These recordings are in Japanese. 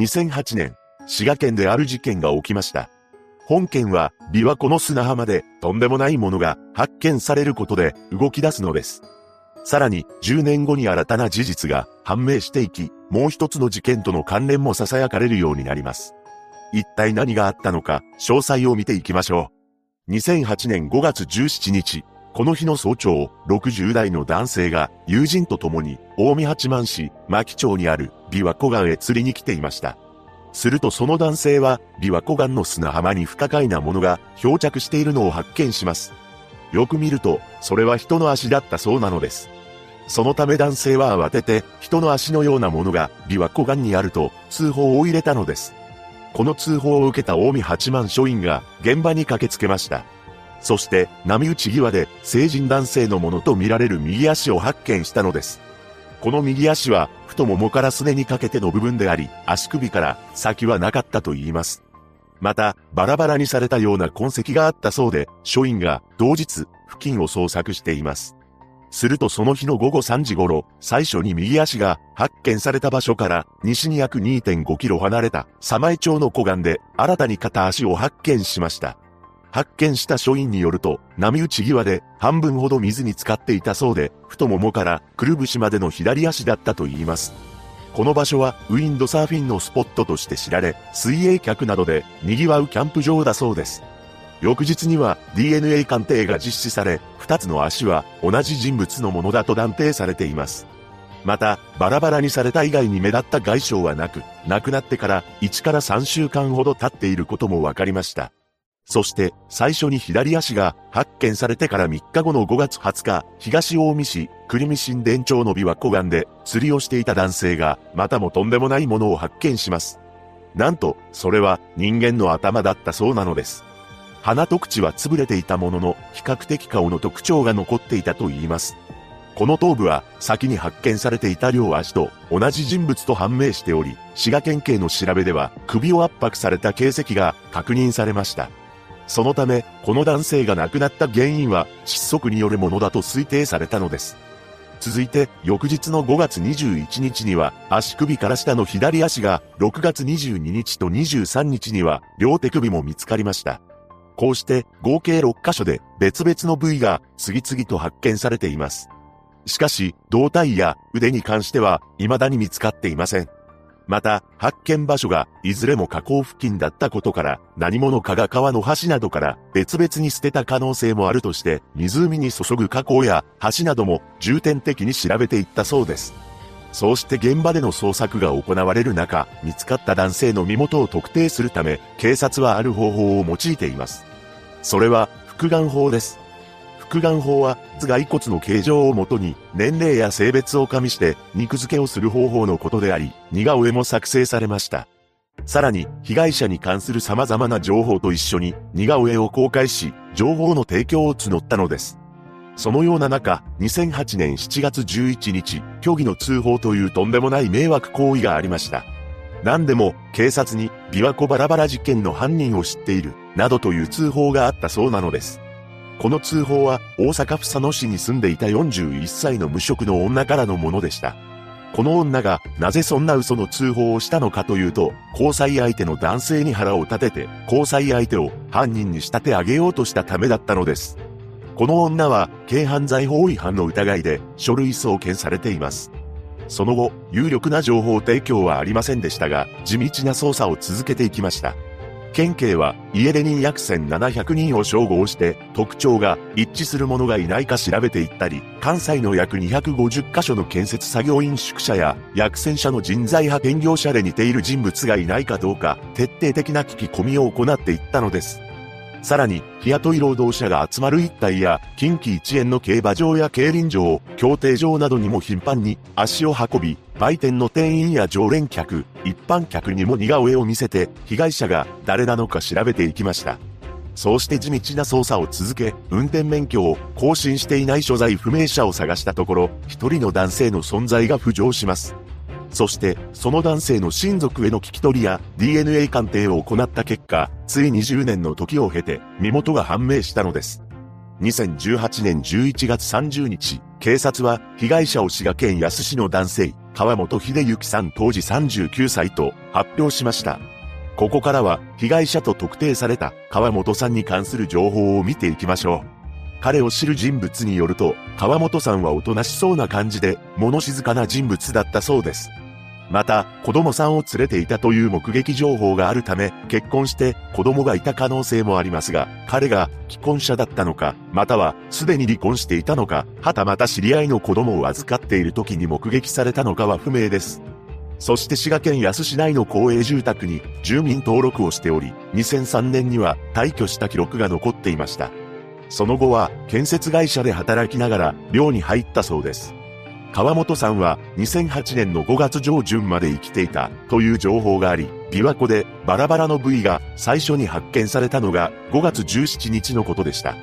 2008年、滋賀県である事件が起きました。本件は、琵琶湖の砂浜で、とんでもないものが発見されることで動き出すのです。さらに、10年後に新たな事実が判明していき、もう一つの事件との関連も囁かれるようになります。一体何があったのか、詳細を見ていきましょう。2008年5月17日、この日の早朝、60代の男性が友人と共に、大見八幡市、牧町にある琵琶湖岸へ釣りに来ていました。するとその男性は、琵琶湖岸の砂浜に不可解なものが漂着しているのを発見します。よく見ると、それは人の足だったそうなのです。そのため男性は慌てて、人の足のようなものが琵琶湖岸にあると通報を入れたのです。この通報を受けた近江八幡署員が現場に駆けつけました。そして、波打ち際で成人男性のものとみられる右足を発見したのです。この右足は、太ももからすねにかけての部分であり、足首から先はなかったと言います。また、バラバラにされたような痕跡があったそうで、署員が同日、付近を捜索しています。するとその日の午後3時頃、最初に右足が発見された場所から西に約2.5キロ離れた様江町の湖岸で新たに片足を発見しました。発見した署員によると、波打ち際で半分ほど水に浸かっていたそうで、太ももからくるぶしまでの左足だったと言います。この場所はウィンドサーフィンのスポットとして知られ、水泳客などで賑わうキャンプ場だそうです。翌日には DNA 鑑定が実施され、二つの足は同じ人物のものだと断定されています。また、バラバラにされた以外に目立った外傷はなく、亡くなってから1から3週間ほど経っていることも分かりました。そして、最初に左足が発見されてから3日後の5月20日、東大見市、栗見新田町の琵琶湖岸で釣りをしていた男性が、またもとんでもないものを発見します。なんと、それは人間の頭だったそうなのです。鼻と口は潰れていたものの、比較的顔の特徴が残っていたと言います。この頭部は先に発見されていた両足と同じ人物と判明しており、滋賀県警の調べでは首を圧迫された形跡が確認されました。そのため、この男性が亡くなった原因は窒息によるものだと推定されたのです。続いて、翌日の5月21日には、足首から下の左足が、6月22日と23日には、両手首も見つかりました。こうして合計6箇所で別々の部位が次々と発見されています。しかし、胴体や腕に関しては未だに見つかっていません。また、発見場所がいずれも河口付近だったことから、何者かが川の橋などから別々に捨てた可能性もあるとして、湖に注ぐ河口や橋なども重点的に調べていったそうです。そうして現場での捜索が行われる中、見つかった男性の身元を特定するため、警察はある方法を用いています。それは、複眼法です。複眼法は、頭蓋骨の形状をもとに、年齢や性別を加味して、肉付けをする方法のことであり、似顔絵も作成されました。さらに、被害者に関する様々な情報と一緒に、似顔絵を公開し、情報の提供を募ったのです。そのような中、2008年7月11日、虚偽の通報というとんでもない迷惑行為がありました。何でも、警察に、琵琶湖バラバラ事件の犯人を知っている、などという通報があったそうなのです。この通報は、大阪府佐野市に住んでいた41歳の無職の女からのものでした。この女が、なぜそんな嘘の通報をしたのかというと、交際相手の男性に腹を立てて、交際相手を犯人に仕立て上げようとしたためだったのです。この女は、軽犯罪法違反の疑いで、書類送検されています。その後、有力な情報提供はありませんでしたが、地道な捜査を続けていきました。県警は家出人約1700人を称号して特徴が一致するものがいないか調べていったり、関西の約250カ所の建設作業員宿舎や約1000社の人材派遣業者で似ている人物がいないかどうか徹底的な聞き込みを行っていったのです。さらに、日雇い労働者が集まる一帯や、近畿一円の競馬場や競輪場、競艇場などにも頻繁に足を運び、売店の店員や常連客、一般客にも似顔絵を見せて、被害者が誰なのか調べていきました。そうして地道な捜査を続け、運転免許を更新していない所在不明者を探したところ、一人の男性の存在が浮上します。そして、その男性の親族への聞き取りや DNA 鑑定を行った結果、つい20年の時を経て、身元が判明したのです。2018年11月30日、警察は被害者を滋賀県安市の男性、川本秀幸さん当時39歳と発表しました。ここからは被害者と特定された川本さんに関する情報を見ていきましょう。彼を知る人物によると、川本さんはおとなしそうな感じで、物静かな人物だったそうです。また、子供さんを連れていたという目撃情報があるため、結婚して子供がいた可能性もありますが、彼が既婚者だったのか、またはすでに離婚していたのか、はたまた知り合いの子供を預かっている時に目撃されたのかは不明です。そして滋賀県安市内の公営住宅に住民登録をしており、2003年には退去した記録が残っていました。その後は建設会社で働きながら寮に入ったそうです。川本さんは2008年の5月上旬まで生きていたという情報があり、琵琶湖でバラバラの部位が最初に発見されたのが5月17日のことでした。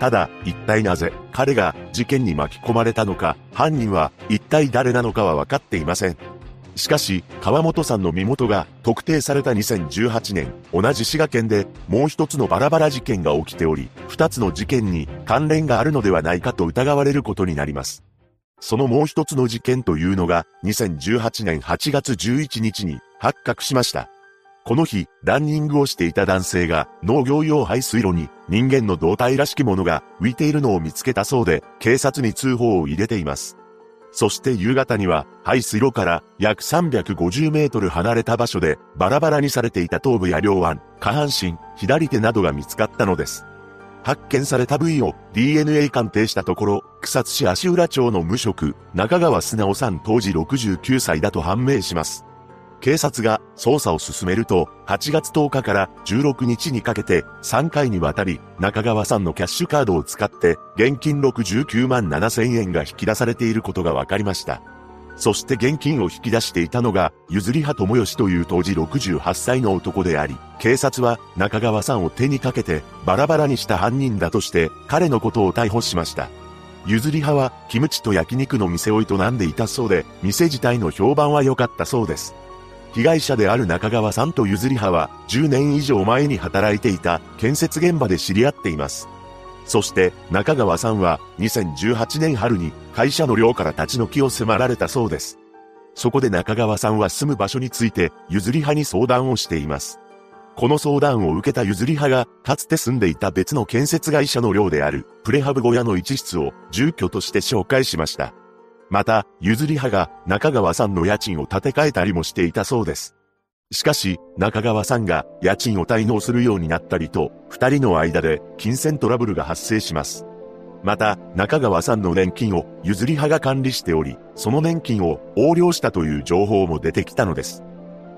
ただ、一体なぜ彼が事件に巻き込まれたのか、犯人は一体誰なのかは分かっていません。しかし、川本さんの身元が特定された2018年、同じ滋賀県でもう一つのバラバラ事件が起きており、二つの事件に関連があるのではないかと疑われることになります。そのもう一つの事件というのが、2018年8月11日に発覚しました。この日、ランニングをしていた男性が農業用排水路に人間の胴体らしきものが浮いているのを見つけたそうで、警察に通報を入れています。そして夕方には排水路から約350メートル離れた場所でバラバラにされていた頭部や両腕、下半身、左手などが見つかったのです。発見された部位を DNA 鑑定したところ、草津市足浦町の無職、中川素直さん当時69歳だと判明します。警察が捜査を進めると、8月10日から16日にかけて3回にわたり中川さんのキャッシュカードを使って現金69万7千円が引き出されていることが分かりました。そして現金を引き出していたのが、譲り派友義という当時68歳の男であり、警察は中川さんを手にかけてバラバラにした犯人だとして彼のことを逮捕しました。譲り派はキムチと焼肉の店を営んでいたそうで、店自体の評判は良かったそうです。被害者である中川さんと譲り派は10年以上前に働いていた建設現場で知り合っています。そして中川さんは2018年春に会社の寮から立ち退きを迫られたそうです。そこで中川さんは住む場所について譲り派に相談をしています。この相談を受けた譲り派が、かつて住んでいた別の建設会社の寮である、プレハブ小屋の一室を住居として紹介しました。また、譲り派が中川さんの家賃を立て替えたりもしていたそうです。しかし、中川さんが家賃を滞納するようになったりと、二人の間で金銭トラブルが発生します。また、中川さんの年金を譲り派が管理しており、その年金を横領したという情報も出てきたのです。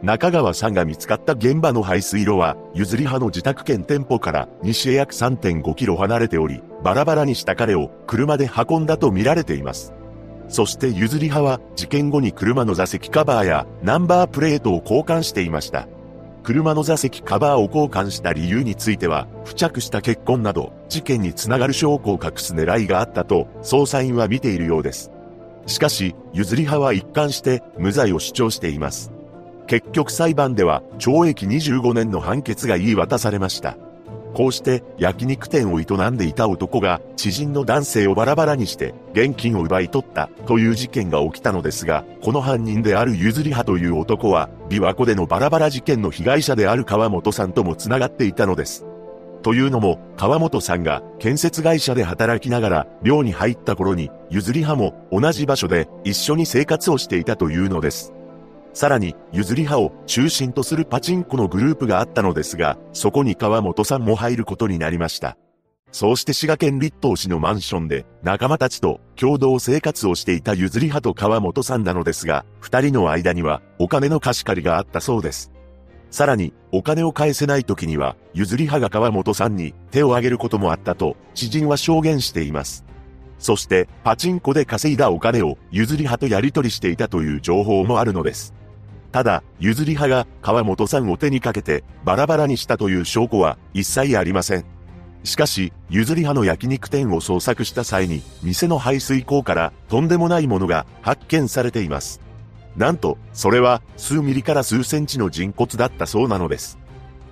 中川さんが見つかった現場の排水路は、譲り派の自宅兼店舗から西へ約3.5キロ離れており、バラバラにした彼を車で運んだと見られています。そして譲り派は事件後に車の座席カバーやナンバープレートを交換していました。車の座席カバーを交換した理由については、付着した血痕など、事件につながる証拠を隠す狙いがあったと、捜査員は見ているようです。しかし、譲り派は一貫して無罪を主張しています。結局裁判では、懲役25年の判決が言い渡されました。こうして焼肉店を営んでいた男が知人の男性をバラバラにして現金を奪い取ったという事件が起きたのですが、この犯人である譲り派という男は琵琶湖でのバラバラ事件の被害者である川本さんとも繋がっていたのです。というのも、川本さんが建設会社で働きながら寮に入った頃に、譲り派も同じ場所で一緒に生活をしていたというのです。さらに、譲り派を中心とするパチンコのグループがあったのですが、そこに川本さんも入ることになりました。そうして滋賀県立東市のマンションで仲間たちと共同生活をしていた譲り派と川本さんなのですが、二人の間にはお金の貸し借りがあったそうです。さらに、お金を返せない時には、譲り派が川本さんに手を挙げることもあったと、知人は証言しています。そして、パチンコで稼いだお金を譲り派とやり取りしていたという情報もあるのです。ただ、譲り派が川本さんを手にかけてバラバラにしたという証拠は一切ありません。しかし、譲り派の焼肉店を捜索した際に、店の排水溝からとんでもないものが発見されています。なんと、それは数ミリから数センチの人骨だったそうなのです。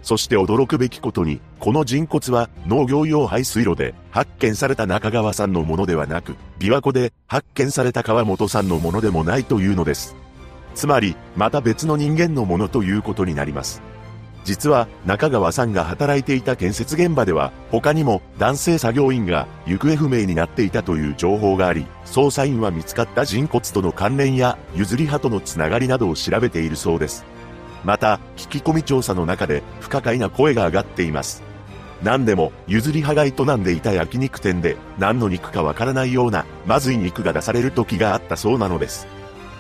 そして驚くべきことに、この人骨は農業用排水路で発見された中川さんのものではなく、琵琶湖で発見された川本さんのものでもないというのです。つまり、また別の人間のものということになります。実は中川さんが働いていた建設現場では他にも男性作業員が行方不明になっていたという情報があり、捜査員は見つかった人骨との関連や譲り派とのつながりなどを調べているそうです。また、聞き込み調査の中で不可解な声が上がっています。何でも、譲り派が営んでいた焼肉店で何の肉かわからないようなまずい肉が出される時があったそうなのです。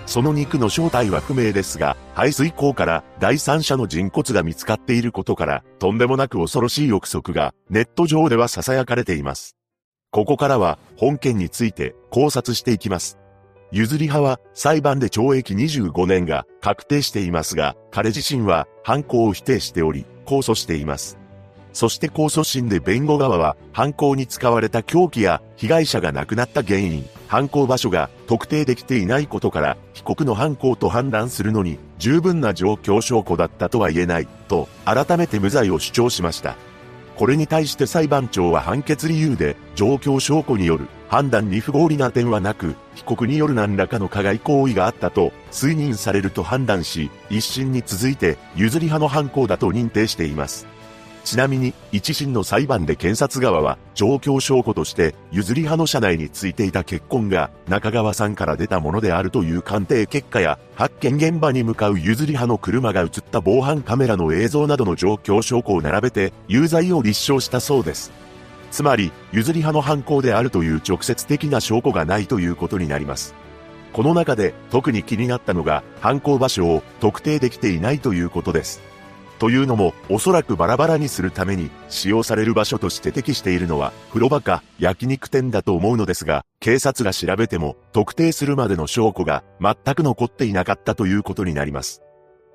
その肉の正体は不明ですが、排水溝から第三者の人骨が見つかっていることから、とんでもなく恐ろしい憶測がネット上では囁かれています。ここからは本件について考察していきます。譲り派は裁判で懲役25年が確定していますが、彼自身は犯行を否定しており、控訴しています。そして控訴審で弁護側は、犯行に使われた凶器や被害者が亡くなった原因、犯行場所が特定できていないことから、被告の犯行と判断するのに、十分な状況証拠だったとは言えない、と、改めて無罪を主張しました。これに対して裁判長は判決理由で、状況証拠による判断に不合理な点はなく、被告による何らかの加害行為があったと推認されると判断し、一審に続いて譲り派の犯行だと認定しています。ちなみに、一審の裁判で検察側は、状況証拠として、譲り派の車内についていた血痕が、中川さんから出たものであるという鑑定結果や、発見現場に向かう譲り派の車が映った防犯カメラの映像などの状況証拠を並べて、有罪を立証したそうです。つまり、譲り派の犯行であるという直接的な証拠がないということになります。この中で特に気になったのが犯行場所を特定できていないということです。というのも、おそらくバラバラにするために使用される場所として適しているのは風呂場か焼肉店だと思うのですが、警察が調べても特定するまでの証拠が全く残っていなかったということになります。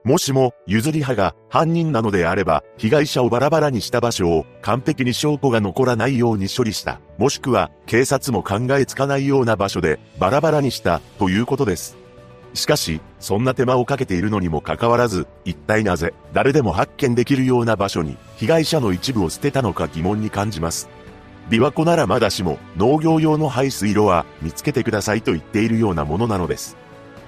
もしも譲り派が犯人なのであれば、被害者をバラバラにした場所を完璧に証拠が残らないように処理した。もしくは警察も考えつかないような場所でバラバラにしたということです。しかし、そんな手間をかけているのにもかかわらず、一体なぜ、誰でも発見できるような場所に、被害者の一部を捨てたのか疑問に感じます。琵琶湖ならまだしも、農業用の排水路は、見つけてくださいと言っているようなものなのです。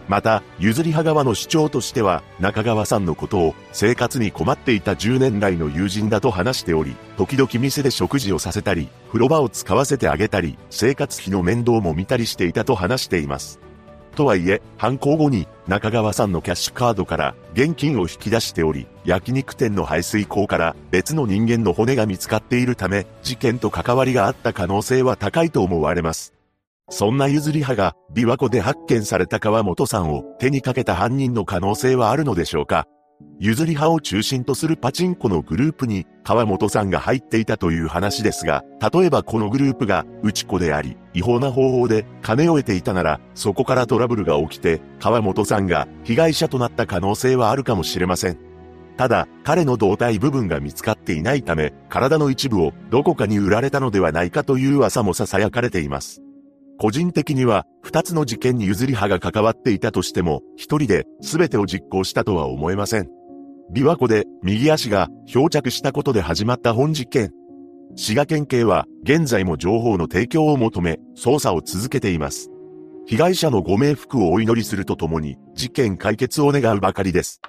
また、譲り派側の主張としては、中川さんのことを、生活に困っていた10年来の友人だと話しており、時々店で食事をさせたり、風呂場を使わせてあげたり、生活費の面倒も見たりしていたと話しています。とはいえ、犯行後に中川さんのキャッシュカードから現金を引き出しており、焼肉店の排水口から別の人間の骨が見つかっているため、事件と関わりがあった可能性は高いと思われます。そんな譲り派が琵琶湖で発見された川本さんを手にかけた犯人の可能性はあるのでしょうか？譲り派を中心とするパチンコのグループに川本さんが入っていたという話ですが、例えばこのグループが内子であり、違法な方法で金を得ていたなら、そこからトラブルが起きて、川本さんが被害者となった可能性はあるかもしれません。ただ、彼の胴体部分が見つかっていないため、体の一部をどこかに売られたのではないかという噂も囁かれています。個人的には、二つの事件に譲り派が関わっていたとしても、一人で全てを実行したとは思えません。琵琶湖で右足が漂着したことで始まった本事件。滋賀県警は現在も情報の提供を求め捜査を続けています。被害者のご冥福をお祈りするとともに事件解決を願うばかりです。